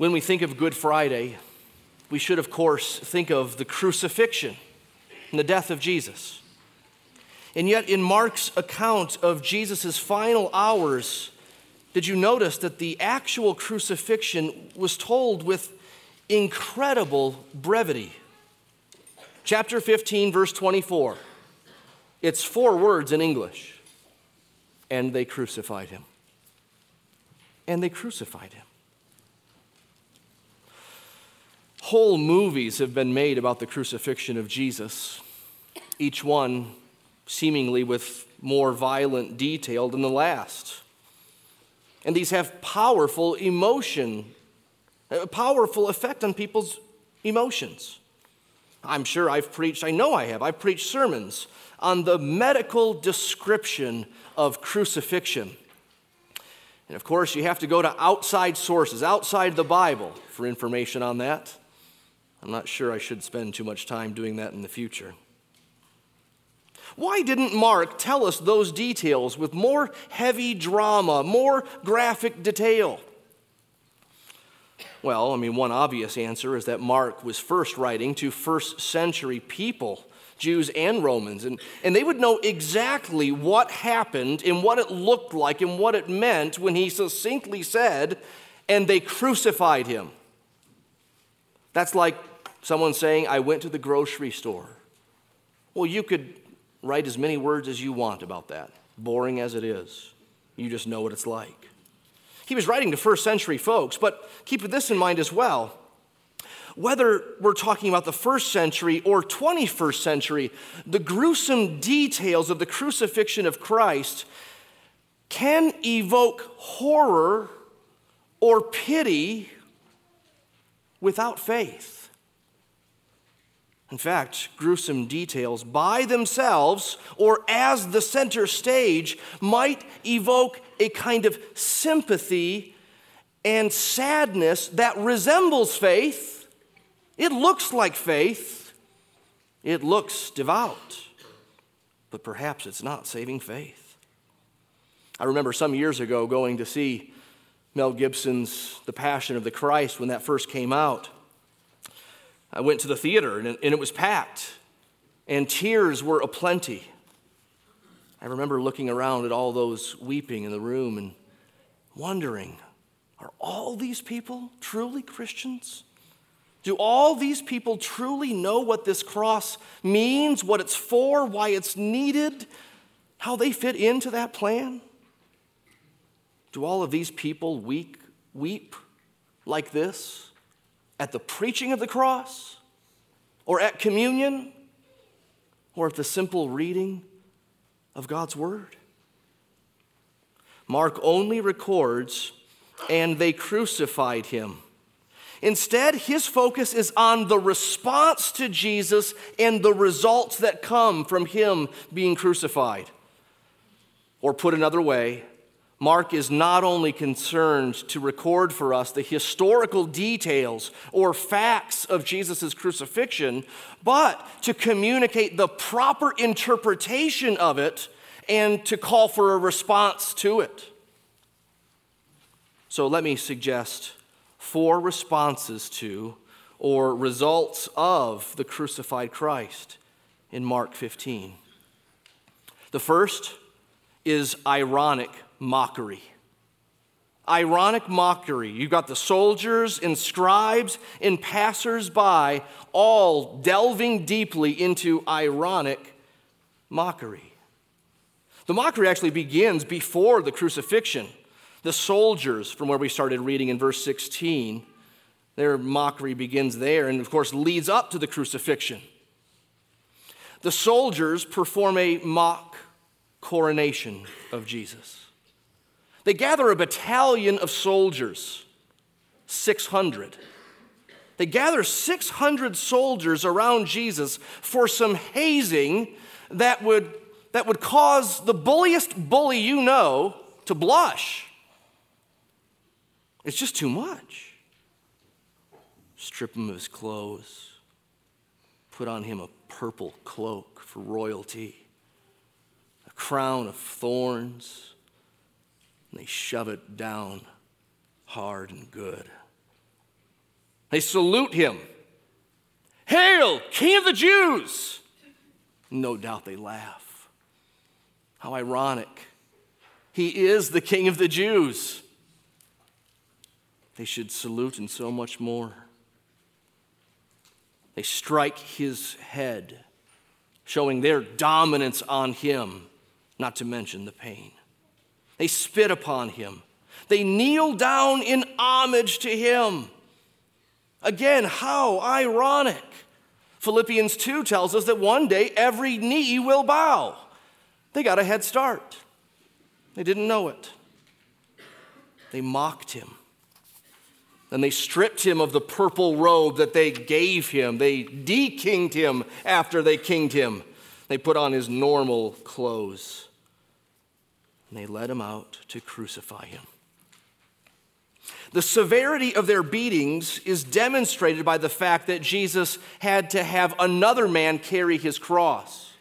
When we think of Good Friday, we should, of course, think of the crucifixion and the death of Jesus. And yet, in Mark's account of Jesus' final hours, did you notice that the actual crucifixion was told with incredible brevity? Chapter 15, verse 24. It's four words in English. And they crucified him. And they crucified him. Whole movies have been made about the crucifixion of Jesus, each one seemingly with more violent detail than the last. And these have powerful emotion, a powerful effect on people's emotions. I'm sure I've preached, I know I have, I've preached sermons on the medical description of crucifixion. And of course, you have to go to outside sources, outside the Bible, for information on that. I'm not sure I should spend too much time doing that in the future. Why didn't Mark tell us those details with more heavy drama, more graphic detail? Well, I mean, one obvious answer is that Mark was first writing to first century people, Jews and Romans, and, and they would know exactly what happened and what it looked like and what it meant when he succinctly said, and they crucified him. That's like someone saying, I went to the grocery store. Well, you could write as many words as you want about that, boring as it is. You just know what it's like. He was writing to first century folks, but keep this in mind as well. Whether we're talking about the first century or 21st century, the gruesome details of the crucifixion of Christ can evoke horror or pity without faith. In fact, gruesome details by themselves or as the center stage might evoke a kind of sympathy and sadness that resembles faith. It looks like faith, it looks devout, but perhaps it's not saving faith. I remember some years ago going to see Mel Gibson's The Passion of the Christ when that first came out. I went to the theater and it was packed, and tears were aplenty. I remember looking around at all those weeping in the room and wondering are all these people truly Christians? Do all these people truly know what this cross means, what it's for, why it's needed, how they fit into that plan? Do all of these people weep, weep like this? At the preaching of the cross, or at communion, or at the simple reading of God's Word? Mark only records, and they crucified him. Instead, his focus is on the response to Jesus and the results that come from him being crucified. Or put another way, Mark is not only concerned to record for us the historical details or facts of Jesus' crucifixion, but to communicate the proper interpretation of it and to call for a response to it. So let me suggest four responses to or results of the crucified Christ in Mark 15. The first is ironic mockery. Ironic mockery. You've got the soldiers and scribes and passersby all delving deeply into ironic mockery. The mockery actually begins before the crucifixion. The soldiers, from where we started reading in verse 16, their mockery begins there and, of course, leads up to the crucifixion. The soldiers perform a mock coronation of Jesus. They gather a battalion of soldiers, 600. They gather 600 soldiers around Jesus for some hazing that would, that would cause the bulliest bully you know to blush. It's just too much. Strip him of his clothes, put on him a purple cloak for royalty, a crown of thorns and they shove it down hard and good. They salute him. Hail, King of the Jews! No doubt they laugh. How ironic. He is the King of the Jews. They should salute and so much more. They strike his head, showing their dominance on him, not to mention the pain. They spit upon him. They kneel down in homage to him. Again, how ironic. Philippians 2 tells us that one day every knee will bow. They got a head start. They didn't know it. They mocked him. Then they stripped him of the purple robe that they gave him. They de-kinged him after they kinged him. They put on his normal clothes. And they led him out to crucify him. The severity of their beatings is demonstrated by the fact that Jesus had to have another man carry his cross.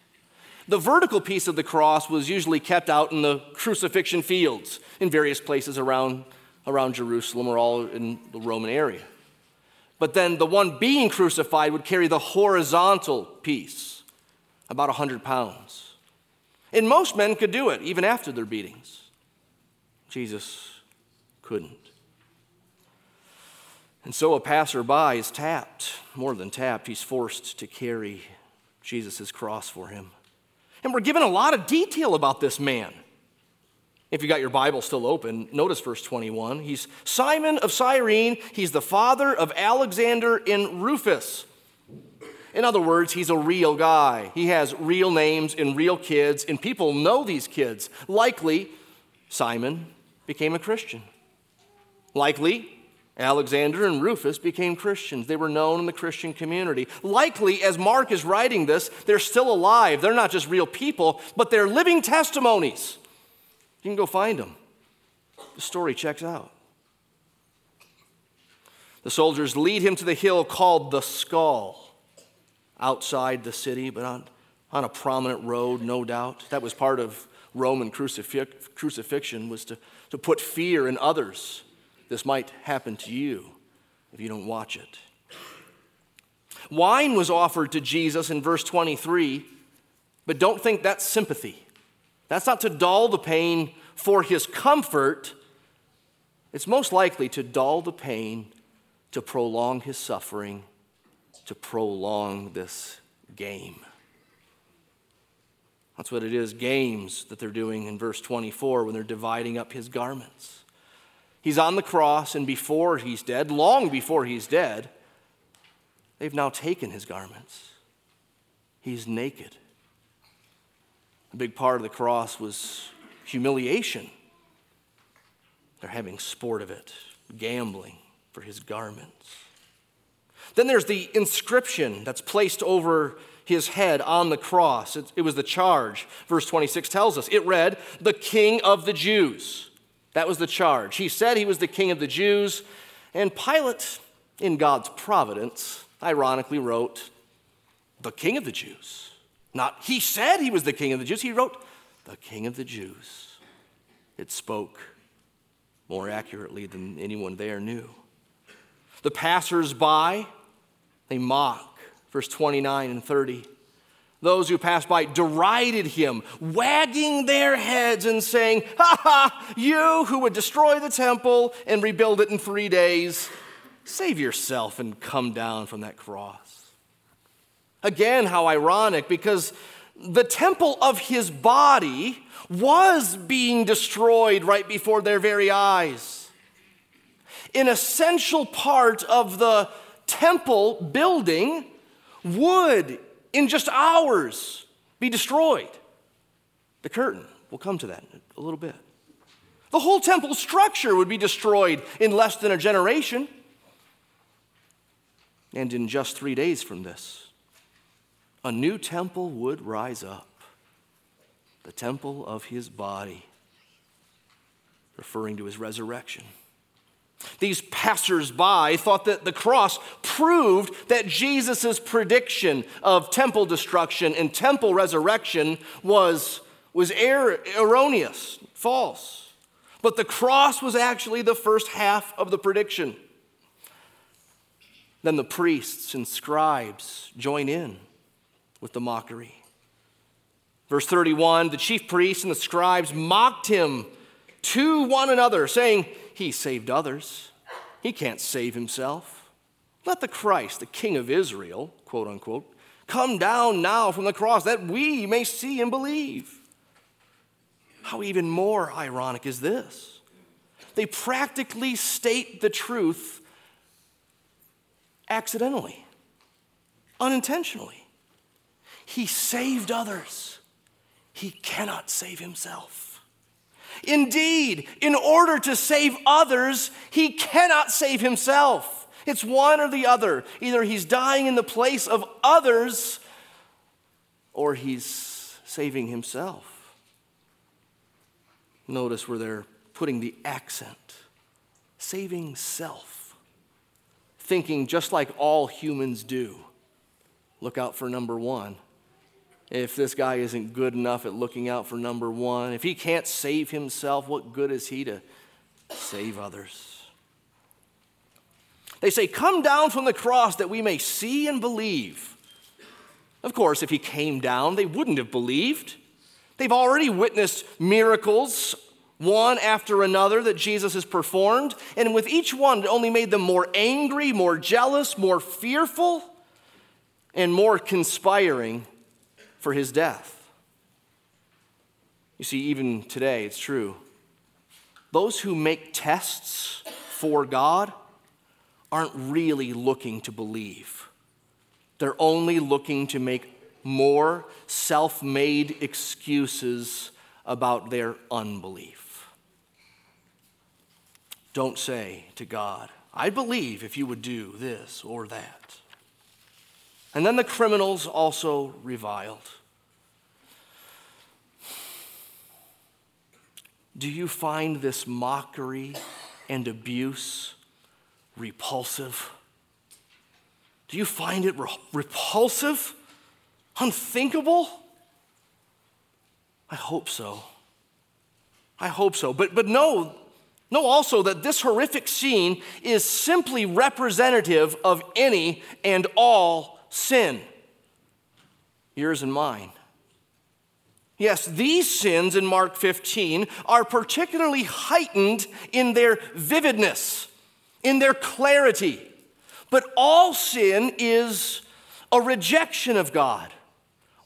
The vertical piece of the cross was usually kept out in the crucifixion fields in various places around, around Jerusalem or all in the Roman area. But then the one being crucified would carry the horizontal piece, about 100 pounds. And most men could do it, even after their beatings. Jesus couldn't. And so a passerby is tapped, more than tapped, he's forced to carry Jesus' cross for him. And we're given a lot of detail about this man. If you got your Bible still open, notice verse 21. He's Simon of Cyrene. He's the father of Alexander and Rufus. In other words, he's a real guy. He has real names and real kids, and people know these kids. Likely, Simon became a Christian. Likely, Alexander and Rufus became Christians. They were known in the Christian community. Likely, as Mark is writing this, they're still alive. They're not just real people, but they're living testimonies. You can go find them. The story checks out. The soldiers lead him to the hill called the Skull, outside the city, but on, on a prominent road, no doubt. That was part of Roman crucifix, crucifixion, was to, to put fear in others this might happen to you if you don't watch it. Wine was offered to Jesus in verse 23, but don't think that's sympathy. That's not to dull the pain for his comfort. It's most likely to dull the pain, to prolong his suffering, to prolong this game. That's what it is games that they're doing in verse 24 when they're dividing up his garments. He's on the cross, and before he's dead, long before he's dead, they've now taken his garments. He's naked. A big part of the cross was humiliation. They're having sport of it, gambling for his garments. Then there's the inscription that's placed over his head on the cross. It, it was the charge. Verse 26 tells us it read, The King of the Jews. That was the charge. He said he was the king of the Jews, and Pilate, in God's providence, ironically wrote, the king of the Jews. Not he said he was the king of the Jews, he wrote, the king of the Jews. It spoke more accurately than anyone there knew. The passers-by, they mock, verse 29 and 30. Those who passed by derided him, wagging their heads and saying, Ha ha, you who would destroy the temple and rebuild it in three days, save yourself and come down from that cross. Again, how ironic, because the temple of his body was being destroyed right before their very eyes. An essential part of the temple building would in just hours be destroyed. The curtain, we'll come to that a little bit. The whole temple structure would be destroyed in less than a generation. And in just three days from this, a new temple would rise up the temple of his body, referring to his resurrection. These passers by thought that the cross proved that Jesus' prediction of temple destruction and temple resurrection was, was er- erroneous, false. But the cross was actually the first half of the prediction. Then the priests and scribes join in with the mockery. Verse 31 the chief priests and the scribes mocked him to one another, saying, He saved others. He can't save himself. Let the Christ, the King of Israel, quote unquote, come down now from the cross that we may see and believe. How even more ironic is this? They practically state the truth accidentally, unintentionally. He saved others, he cannot save himself. Indeed, in order to save others, he cannot save himself. It's one or the other. Either he's dying in the place of others or he's saving himself. Notice where they're putting the accent saving self, thinking just like all humans do. Look out for number one if this guy isn't good enough at looking out for number one, if he can't save himself, what good is he to save others? They say, Come down from the cross that we may see and believe. Of course, if he came down, they wouldn't have believed. They've already witnessed miracles, one after another, that Jesus has performed, and with each one, it only made them more angry, more jealous, more fearful, and more conspiring for his death. You see, even today, it's true. Those who make tests for God aren't really looking to believe, they're only looking to make more self made excuses about their unbelief. Don't say to God, I believe if you would do this or that. And then the criminals also reviled. Do you find this mockery and abuse repulsive? Do you find it re- repulsive? Unthinkable? I hope so. I hope so. But, but know, know also that this horrific scene is simply representative of any and all sin, yours and mine. Yes, these sins in Mark 15 are particularly heightened in their vividness, in their clarity. But all sin is a rejection of God.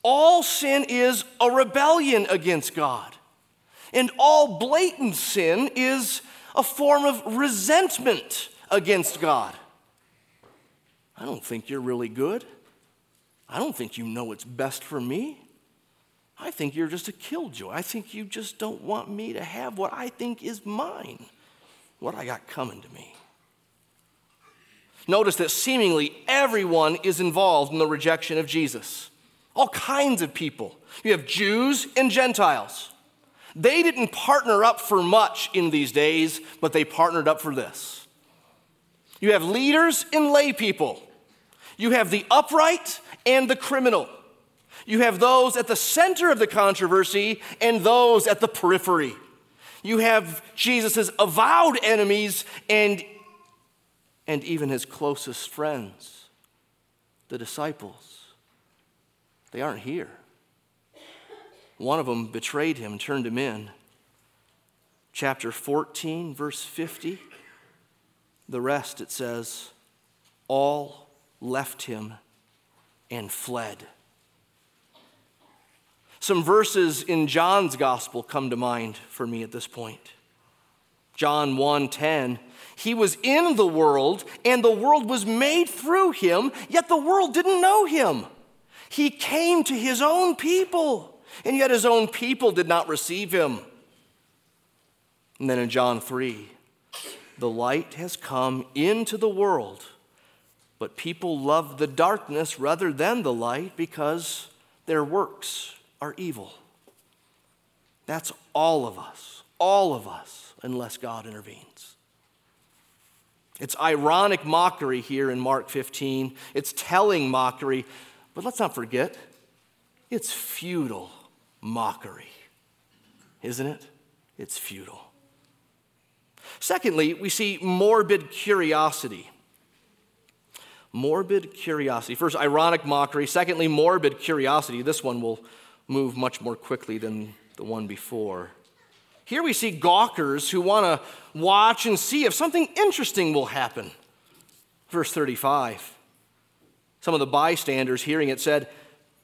All sin is a rebellion against God. And all blatant sin is a form of resentment against God. I don't think you're really good. I don't think you know what's best for me. I think you're just a killjoy. I think you just don't want me to have what I think is mine, what I got coming to me. Notice that seemingly everyone is involved in the rejection of Jesus. All kinds of people. You have Jews and Gentiles. They didn't partner up for much in these days, but they partnered up for this. You have leaders and lay people. You have the upright and the criminal. You have those at the center of the controversy and those at the periphery. You have Jesus' avowed enemies and, and even his closest friends, the disciples. They aren't here. One of them betrayed him, turned him in. Chapter 14, verse 50. The rest, it says, all left him and fled. Some verses in John's gospel come to mind for me at this point. John 1:10 He was in the world and the world was made through him yet the world didn't know him. He came to his own people and yet his own people did not receive him. And then in John 3 the light has come into the world but people love the darkness rather than the light because their works are evil. That's all of us, all of us, unless God intervenes. It's ironic mockery here in Mark 15. It's telling mockery, but let's not forget, it's futile mockery, isn't it? It's futile. Secondly, we see morbid curiosity. Morbid curiosity. First, ironic mockery. Secondly, morbid curiosity. This one will move much more quickly than the one before. Here we see gawkers who want to watch and see if something interesting will happen. Verse 35. Some of the bystanders hearing it said,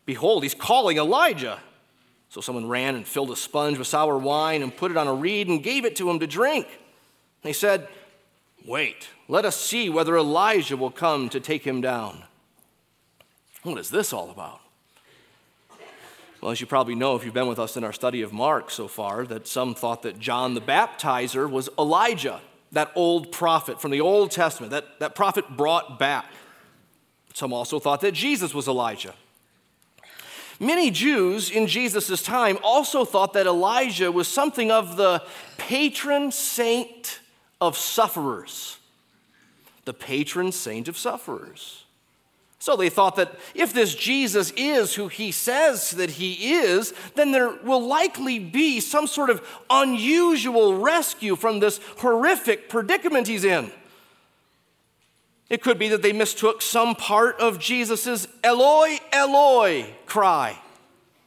Behold, he's calling Elijah. So someone ran and filled a sponge with sour wine and put it on a reed and gave it to him to drink. They said, Wait, let us see whether Elijah will come to take him down. What is this all about? Well, as you probably know if you've been with us in our study of Mark so far, that some thought that John the Baptizer was Elijah, that old prophet from the Old Testament, that, that prophet brought back. Some also thought that Jesus was Elijah. Many Jews in Jesus' time also thought that Elijah was something of the patron saint of sufferers. The patron saint of sufferers. So they thought that if this Jesus is who he says that he is, then there will likely be some sort of unusual rescue from this horrific predicament he's in. It could be that they mistook some part of Jesus' Eloi, Eloi cry.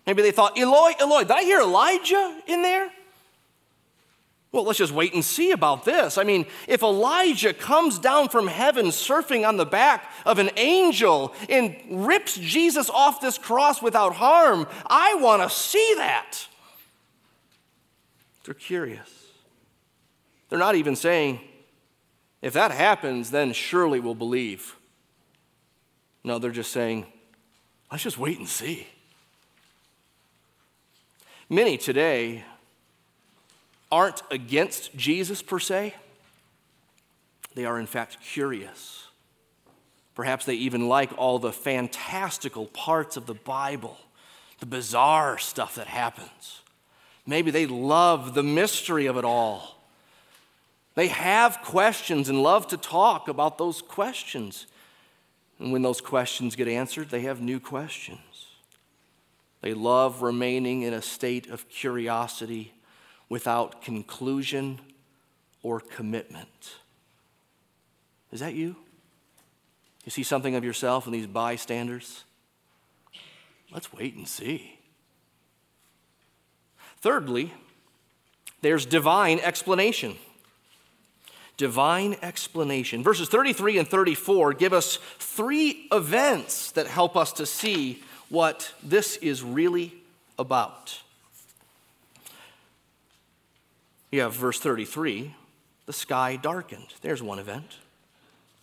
Maybe they thought, Eloi, Eloi, did I hear Elijah in there? Well, let's just wait and see about this. I mean, if Elijah comes down from heaven surfing on the back of an angel and rips Jesus off this cross without harm, I want to see that. They're curious. They're not even saying, if that happens, then surely we'll believe. No, they're just saying, let's just wait and see. Many today aren't against Jesus per se, they are in fact curious. Perhaps they even like all the fantastical parts of the Bible, the bizarre stuff that happens. Maybe they love the mystery of it all. They have questions and love to talk about those questions. And when those questions get answered, they have new questions. They love remaining in a state of curiosity without conclusion or commitment. Is that you? You see something of yourself in these bystanders? Let's wait and see. Thirdly, there's divine explanation. Divine explanation. Verses 33 and 34 give us three events that help us to see what this is really about. You have verse 33 the sky darkened. There's one event.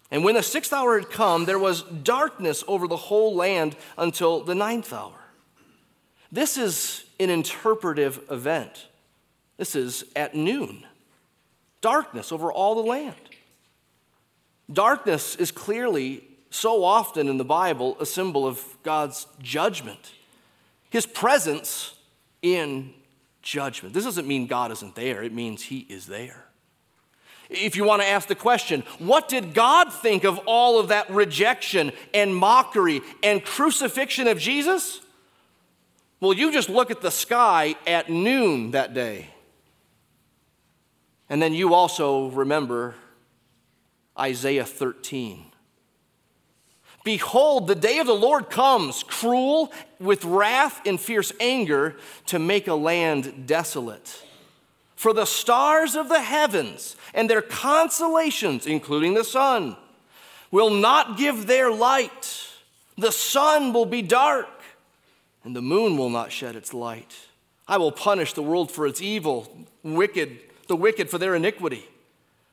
And when the sixth hour had come, there was darkness over the whole land until the ninth hour. This is an interpretive event. This is at noon. Darkness over all the land. Darkness is clearly, so often in the Bible, a symbol of God's judgment, His presence in judgment. This doesn't mean God isn't there, it means He is there. If you want to ask the question, what did God think of all of that rejection and mockery and crucifixion of Jesus? Well, you just look at the sky at noon that day. And then you also remember Isaiah 13. Behold, the day of the Lord comes, cruel, with wrath and fierce anger, to make a land desolate. For the stars of the heavens and their constellations, including the sun, will not give their light. The sun will be dark, and the moon will not shed its light. I will punish the world for its evil, wicked, the wicked for their iniquity.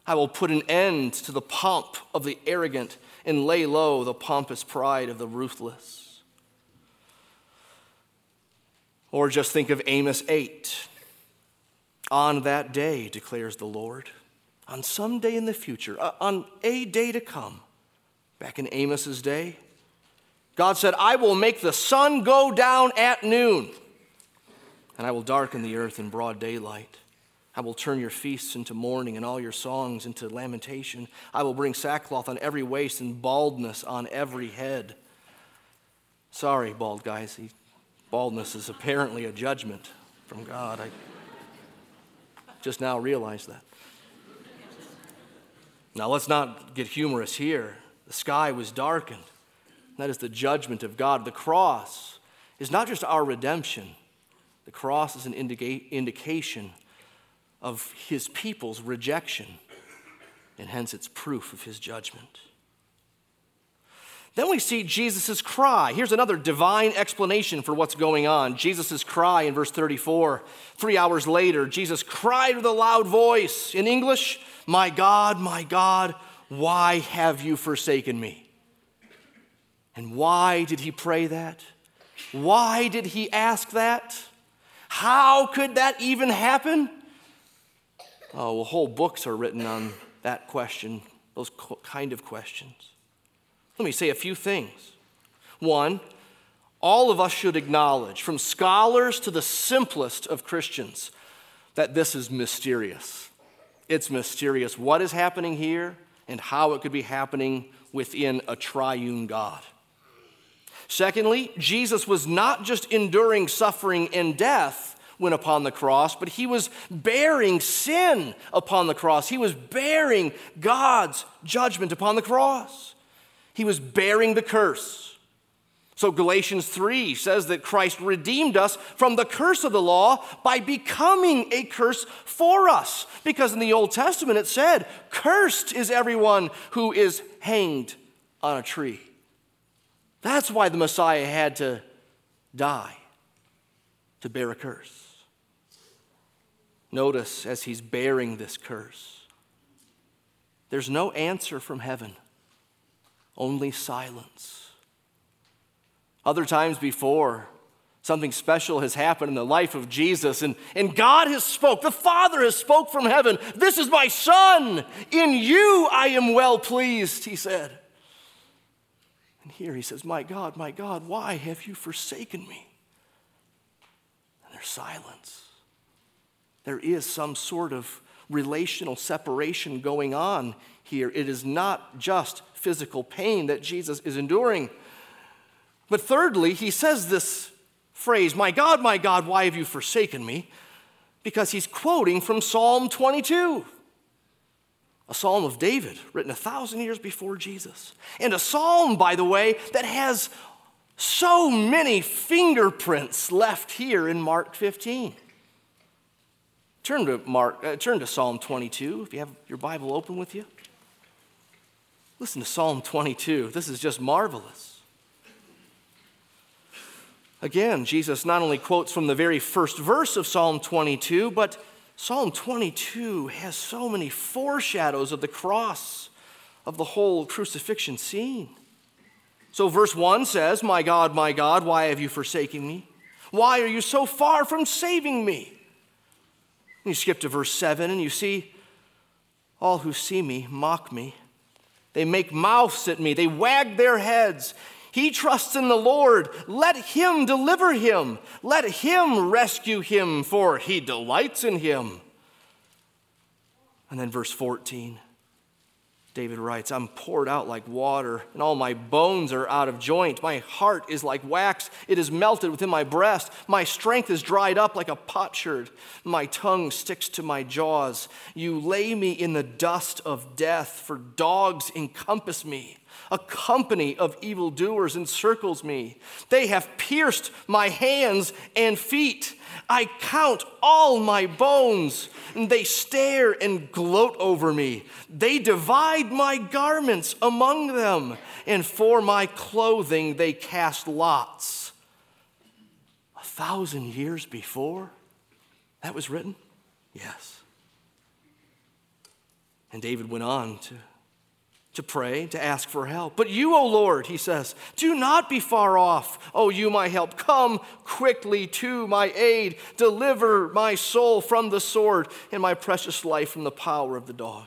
I will put an end to the pomp of the arrogant and lay low the pompous pride of the ruthless. Or just think of Amos 8. On that day, declares the Lord, on some day in the future, uh, on a day to come, back in Amos's day, God said, I will make the sun go down at noon, and I will darken the earth in broad daylight. I will turn your feasts into mourning and all your songs into lamentation. I will bring sackcloth on every waist and baldness on every head. Sorry, bald guys. Baldness is apparently a judgment from God. I just now realized that. Now, let's not get humorous here. The sky was darkened. That is the judgment of God. The cross is not just our redemption, the cross is an indica- indication of his people's rejection, and hence it's proof of his judgment. Then we see Jesus' cry. Here's another divine explanation for what's going on. Jesus' cry in verse 34. Three hours later, Jesus cried with a loud voice. In English, My God, my God, why have you forsaken me? And why did he pray that? Why did he ask that? How could that even happen? Oh, well, whole books are written on that question, those kind of questions. Let me say a few things. One, all of us should acknowledge, from scholars to the simplest of Christians, that this is mysterious. It's mysterious what is happening here and how it could be happening within a triune God. Secondly, Jesus was not just enduring suffering and death when upon the cross, but he was bearing sin upon the cross. He was bearing God's judgment upon the cross. He was bearing the curse. So Galatians 3 says that Christ redeemed us from the curse of the law by becoming a curse for us. Because in the Old Testament it said, Cursed is everyone who is hanged on a tree. That's why the Messiah had to die, to bear a curse. Notice as he's bearing this curse, there's no answer from heaven only silence. Other times before, something special has happened in the life of Jesus and, and God has spoke. The Father has spoke from heaven. This is my son. In you I am well pleased, he said. And here he says, My God, my God, why have you forsaken me? And there's silence. There is some sort of relational separation going on here. It is not just physical pain that Jesus is enduring. But thirdly, he says this phrase, My God, my God, why have you forsaken me? Because he's quoting from Psalm 22, a psalm of David written a thousand years before Jesus. And a psalm, by the way, that has so many fingerprints left here in Mark 15. Turn to Mark, uh, turn to Psalm 22 if you have your Bible open with you. Listen to Psalm 22. This is just marvelous. Again, Jesus not only quotes from the very first verse of Psalm 22, but Psalm 22 has so many foreshadows of the cross, of the whole crucifixion scene. So, verse 1 says, My God, my God, why have you forsaken me? Why are you so far from saving me? You skip to verse 7 and you see, All who see me mock me. They make mouths at me, they wag their heads. He trusts in the Lord. Let him deliver him. Let him rescue him, for he delights in him. And then verse 14 David writes, I'm poured out like water, and all my bones are out of joint. My heart is like wax, it is melted within my breast. My strength is dried up like a potsherd. My tongue sticks to my jaws. You lay me in the dust of death, for dogs encompass me. A company of evildoers encircles me. They have pierced my hands and feet. I count all my bones, and they stare and gloat over me. They divide my garments among them, and for my clothing they cast lots. A thousand years before that was written? Yes. And David went on to to pray, to ask for help. But you, O Lord, he says, do not be far off. O you, my help, come quickly to my aid. Deliver my soul from the sword and my precious life from the power of the dog.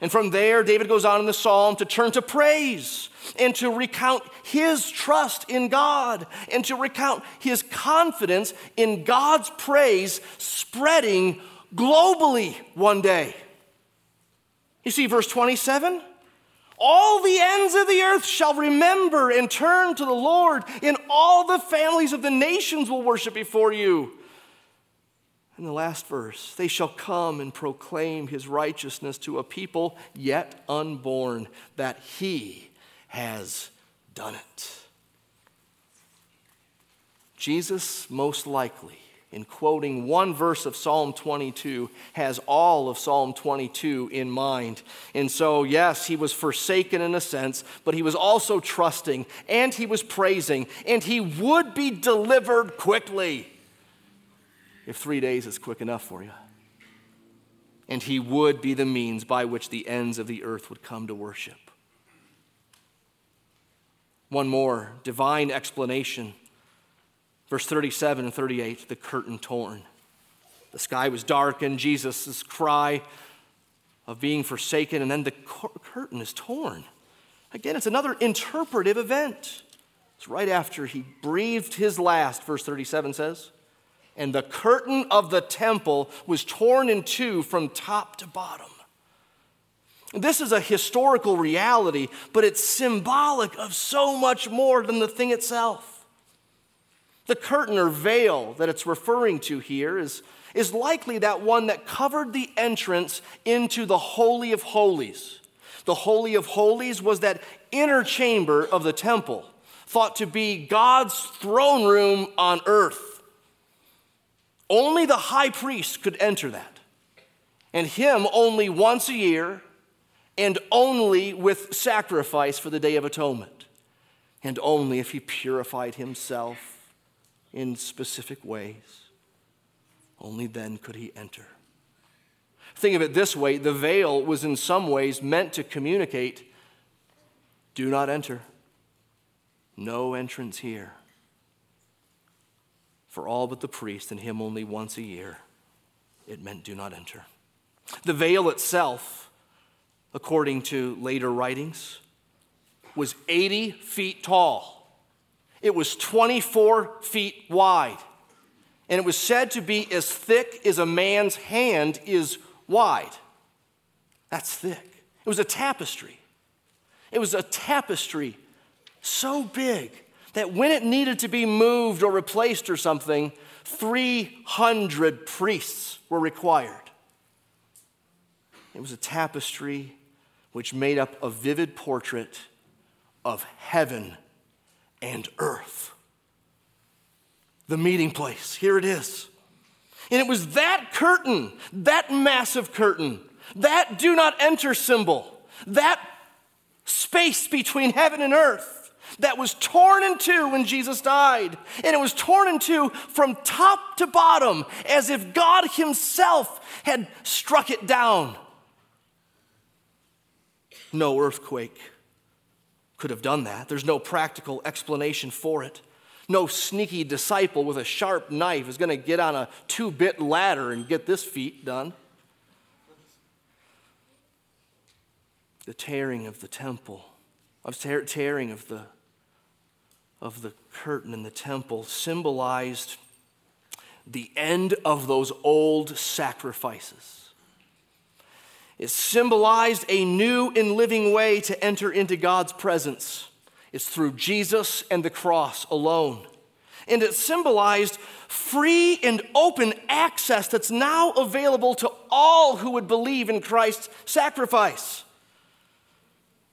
And from there, David goes on in the psalm to turn to praise and to recount his trust in God and to recount his confidence in God's praise spreading globally one day. You see, verse 27 all the ends of the earth shall remember and turn to the Lord, and all the families of the nations will worship before you. In the last verse, they shall come and proclaim his righteousness to a people yet unborn, that he has done it. Jesus, most likely, in quoting one verse of Psalm 22, has all of Psalm 22 in mind. And so, yes, he was forsaken in a sense, but he was also trusting and he was praising, and he would be delivered quickly if three days is quick enough for you. And he would be the means by which the ends of the earth would come to worship. One more divine explanation. Verse 37 and 38 the curtain torn. The sky was darkened, Jesus' cry of being forsaken, and then the curtain is torn. Again, it's another interpretive event. It's right after he breathed his last, verse 37 says and the curtain of the temple was torn in two from top to bottom. This is a historical reality, but it's symbolic of so much more than the thing itself. The curtain or veil that it's referring to here is, is likely that one that covered the entrance into the Holy of Holies. The Holy of Holies was that inner chamber of the temple, thought to be God's throne room on earth. Only the high priest could enter that, and him only once a year, and only with sacrifice for the Day of Atonement, and only if he purified himself in specific ways. Only then could he enter. Think of it this way the veil was in some ways meant to communicate do not enter, no entrance here for all but the priest, and him only once a year. It meant do not enter. The veil itself, according to later writings, was 80 feet tall. It was 24 feet wide. And it was said to be as thick as a man's hand is wide. That's thick. It was a tapestry. It was a tapestry so big that when it needed to be moved or replaced or something, 300 priests were required. It was a tapestry which made up a vivid portrait of heaven and earth. The meeting place, here it is. And it was that curtain, that massive curtain, that do not enter symbol, that space between heaven and earth that was torn in two when Jesus died. And it was torn in two from top to bottom as if God Himself had struck it down. No earthquake could have done that. There's no practical explanation for it. No sneaky disciple with a sharp knife is going to get on a two bit ladder and get this feat done. The tearing of the temple, of tearing of the of the curtain in the temple symbolized the end of those old sacrifices. It symbolized a new and living way to enter into God's presence. It's through Jesus and the cross alone. And it symbolized free and open access that's now available to all who would believe in Christ's sacrifice.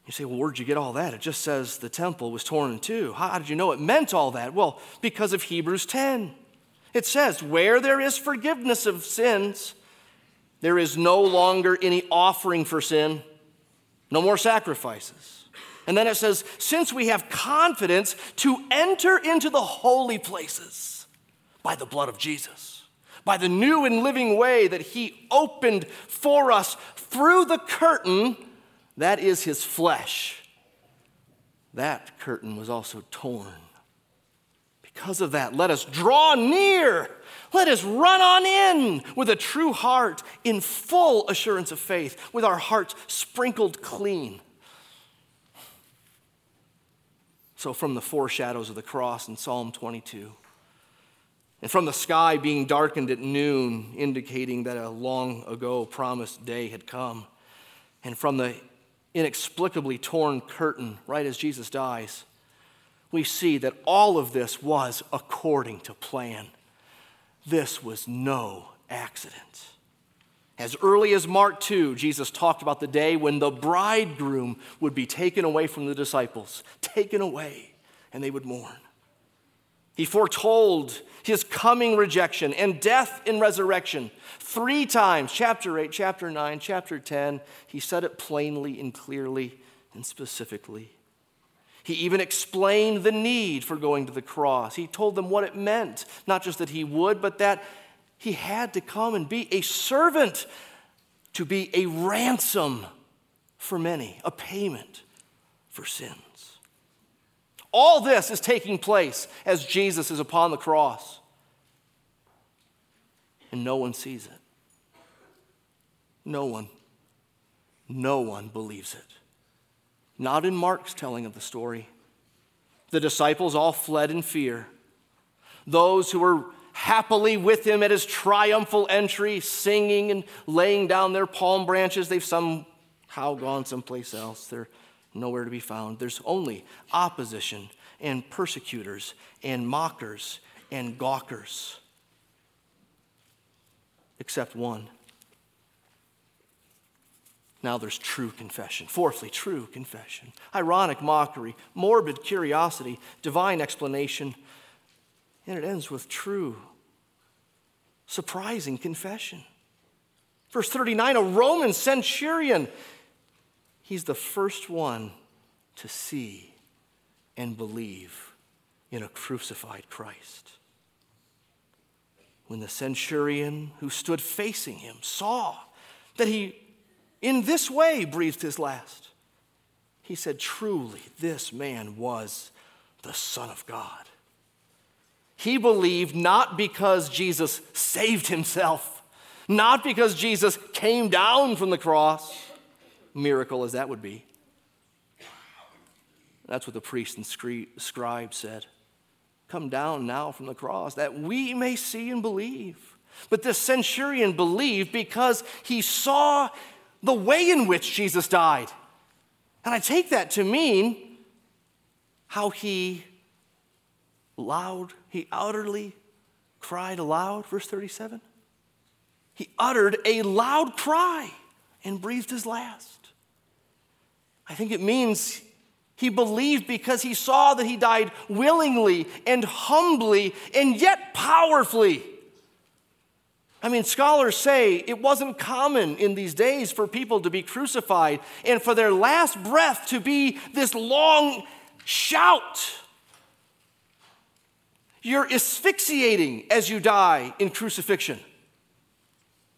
You say, well, where'd you get all that? It just says the temple was torn in two. How did you know it meant all that? Well, because of Hebrews 10. It says, where there is forgiveness of sins, there is no longer any offering for sin, no more sacrifices. And then it says, since we have confidence to enter into the holy places by the blood of Jesus, by the new and living way that He opened for us through the curtain that is his flesh. That curtain was also torn. Because of that, let us draw near. Let us run on in with a true heart, in full assurance of faith, with our hearts sprinkled clean. So, from the foreshadows of the cross in Psalm 22, and from the sky being darkened at noon, indicating that a long ago promised day had come, and from the inexplicably torn curtain right as Jesus dies, we see that all of this was according to plan. This was no accident. As early as Mark 2, Jesus talked about the day when the bridegroom would be taken away from the disciples, taken away, and they would mourn. He foretold his coming rejection and death in resurrection three times chapter 8, chapter 9, chapter 10. He said it plainly and clearly and specifically. He even explained the need for going to the cross. He told them what it meant, not just that he would, but that he had to come and be a servant, to be a ransom for many, a payment for sins. All this is taking place as Jesus is upon the cross. And no one sees it. No one. No one believes it. Not in Mark's telling of the story. The disciples all fled in fear. Those who were happily with him at his triumphal entry, singing and laying down their palm branches, they've somehow gone someplace else. They're nowhere to be found. There's only opposition and persecutors and mockers and gawkers, except one. Now there's true confession. Fourthly, true confession. Ironic mockery, morbid curiosity, divine explanation. And it ends with true, surprising confession. Verse 39 a Roman centurion. He's the first one to see and believe in a crucified Christ. When the centurion who stood facing him saw that he in this way breathed his last. He said, Truly, this man was the Son of God. He believed not because Jesus saved himself, not because Jesus came down from the cross, miracle as that would be. That's what the priest and scribe said. Come down now from the cross that we may see and believe. But this centurion believed because he saw the way in which Jesus died. And I take that to mean how he loud, he utterly cried aloud, verse 37. He uttered a loud cry and breathed his last. I think it means he believed because he saw that he died willingly and humbly and yet powerfully. I mean, scholars say it wasn't common in these days for people to be crucified and for their last breath to be this long shout. You're asphyxiating as you die in crucifixion.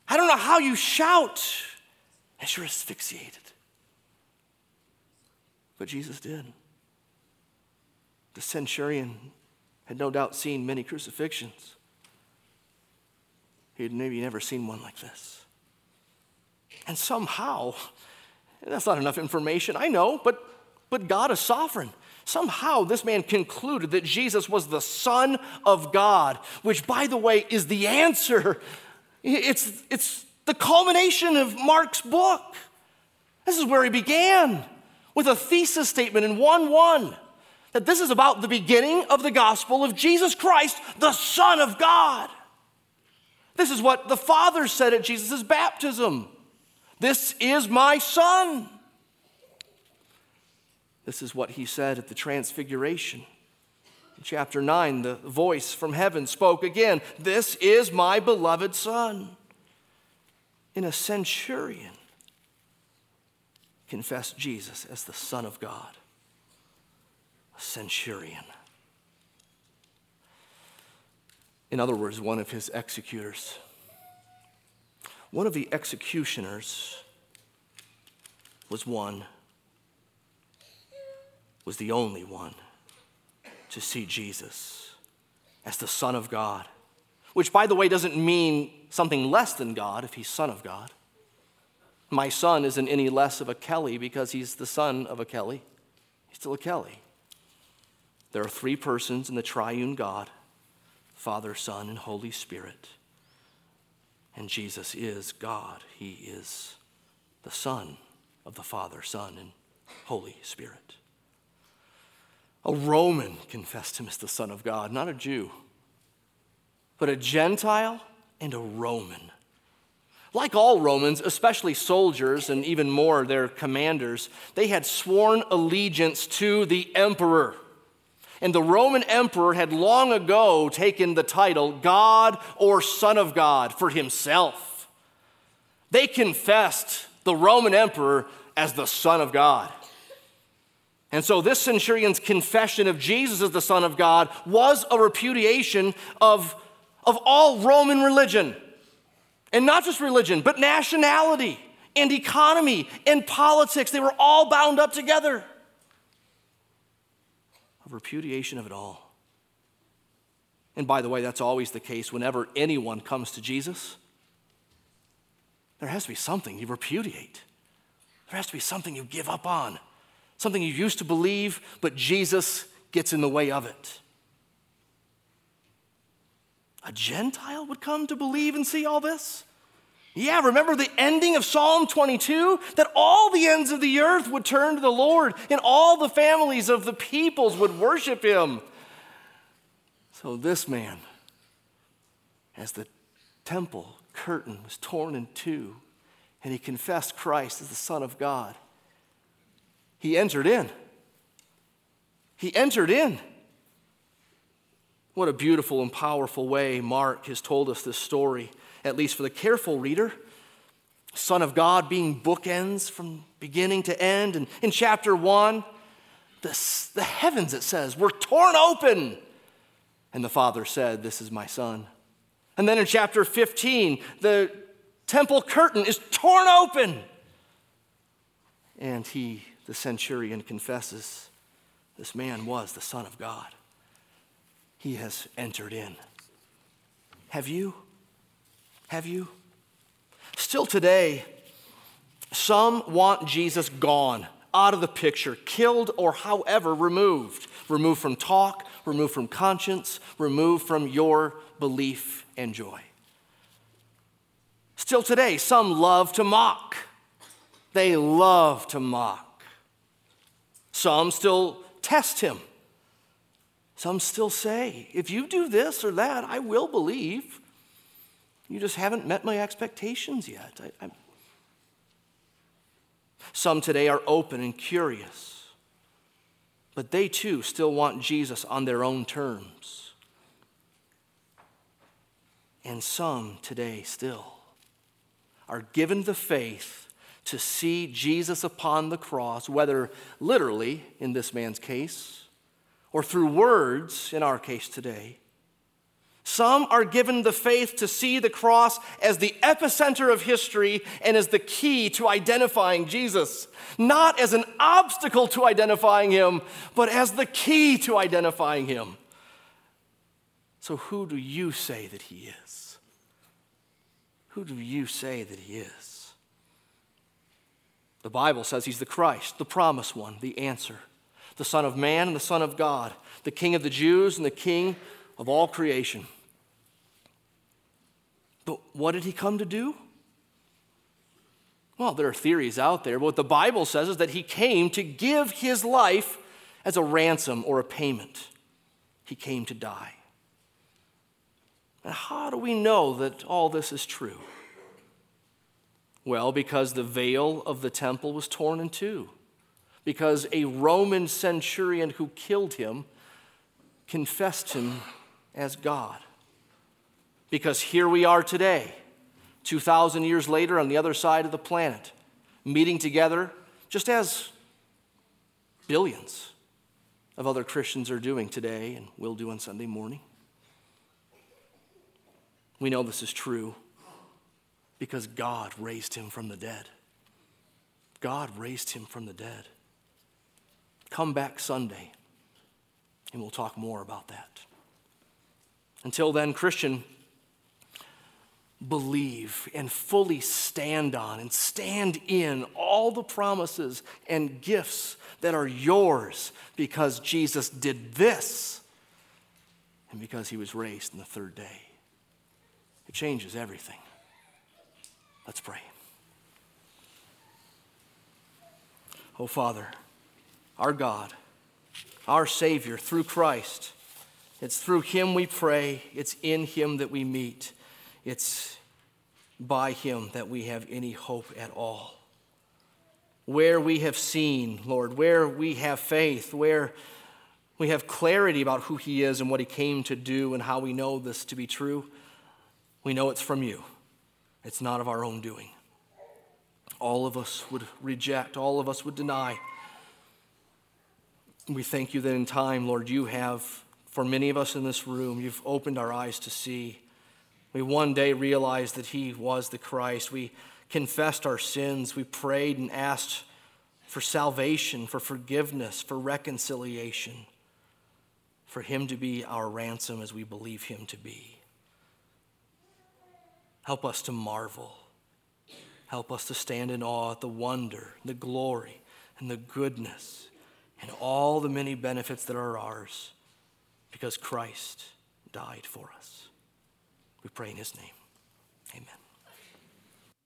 I don't know how you shout as you're asphyxiated. But Jesus did. The centurion had no doubt seen many crucifixions. He'd maybe never seen one like this. And somehow, and that's not enough information, I know, but, but God is sovereign. Somehow, this man concluded that Jesus was the Son of God, which, by the way, is the answer. It's, it's the culmination of Mark's book. This is where he began with a thesis statement in 1 1 that this is about the beginning of the gospel of Jesus Christ, the Son of God. This is what the Father said at Jesus' baptism This is my Son. This is what he said at the Transfiguration. In chapter 9, the voice from heaven spoke again This is my beloved Son. In a centurion, confessed Jesus as the Son of God. A centurion. In other words, one of his executors. One of the executioners was one, was the only one to see Jesus as the Son of God, which, by the way, doesn't mean something less than God if he's Son of God. My son isn't any less of a Kelly because he's the son of a Kelly. He's still a Kelly. There are three persons in the triune God Father, Son, and Holy Spirit. And Jesus is God. He is the Son of the Father, Son, and Holy Spirit. A Roman confessed him as the Son of God, not a Jew. But a Gentile and a Roman. Like all Romans, especially soldiers and even more their commanders, they had sworn allegiance to the emperor. And the Roman emperor had long ago taken the title God or Son of God for himself. They confessed the Roman emperor as the Son of God. And so, this centurion's confession of Jesus as the Son of God was a repudiation of, of all Roman religion. And not just religion, but nationality and economy and politics. They were all bound up together. A repudiation of it all. And by the way, that's always the case whenever anyone comes to Jesus. There has to be something you repudiate. There has to be something you give up on, something you used to believe, but Jesus gets in the way of it. A Gentile would come to believe and see all this? Yeah, remember the ending of Psalm 22? That all the ends of the earth would turn to the Lord and all the families of the peoples would worship him. So, this man, as the temple curtain was torn in two and he confessed Christ as the Son of God, he entered in. He entered in. What a beautiful and powerful way Mark has told us this story, at least for the careful reader. Son of God being bookends from beginning to end. And in chapter one, the, the heavens, it says, were torn open. And the Father said, This is my Son. And then in chapter 15, the temple curtain is torn open. And he, the centurion, confesses, This man was the Son of God he has entered in. Have you? Have you? Still today, some want Jesus gone, out of the picture, killed or however removed. Removed from talk, removed from conscience, removed from your belief and joy. Still today, some love to mock. They love to mock. Some still test him some still say, if you do this or that, I will believe. You just haven't met my expectations yet. I, Some today are open and curious, but they too still want Jesus on their own terms. And some today still are given the faith to see Jesus upon the cross, whether literally, in this man's case, or through words, in our case today. Some are given the faith to see the cross as the epicenter of history and as the key to identifying Jesus, not as an obstacle to identifying him, but as the key to identifying him. So, who do you say that he is? Who do you say that he is? The Bible says he's the Christ, the promised one, the answer the Son of Man and the Son of God, the King of the Jews and the King of all creation. But what did he come to do? Well, there are theories out there, but what the Bible says is that he came to give his life as a ransom or a payment. He came to die. And how do we know that all this is true? Well, because the veil of the temple was torn in two because a Roman centurion who killed him confessed him as God. Because here we are today, 2,000 years later on the other side of the planet, meeting together just as billions of other Christians are doing today and will do on Sunday morning. We know this is true because God raised him from the dead. God raised him from the dead. Come back Sunday, and we'll talk more about that. Until then, Christian, believe and fully stand on and stand in all the promises and gifts that are yours because Jesus did this and because he was raised in the third day. It changes everything. Let's pray. Oh, Father our God, our Savior, through Christ. It's through Him we pray, it's in Him that we meet. It's by him that we have any hope at all. Where we have seen, Lord, where we have faith, where we have clarity about who he is and what he came to do and how we know this to be true, we know it's from you. It's not of our own doing. All of us would reject, all of us would deny. We thank you that in time, Lord, you have, for many of us in this room, you've opened our eyes to see we one day realized that he was the Christ. We confessed our sins. We prayed and asked for salvation, for forgiveness, for reconciliation, for him to be our ransom as we believe him to be. Help us to marvel. Help us to stand in awe at the wonder, the glory, and the goodness, and all the many benefits that are ours because Christ died for us. We pray in his name.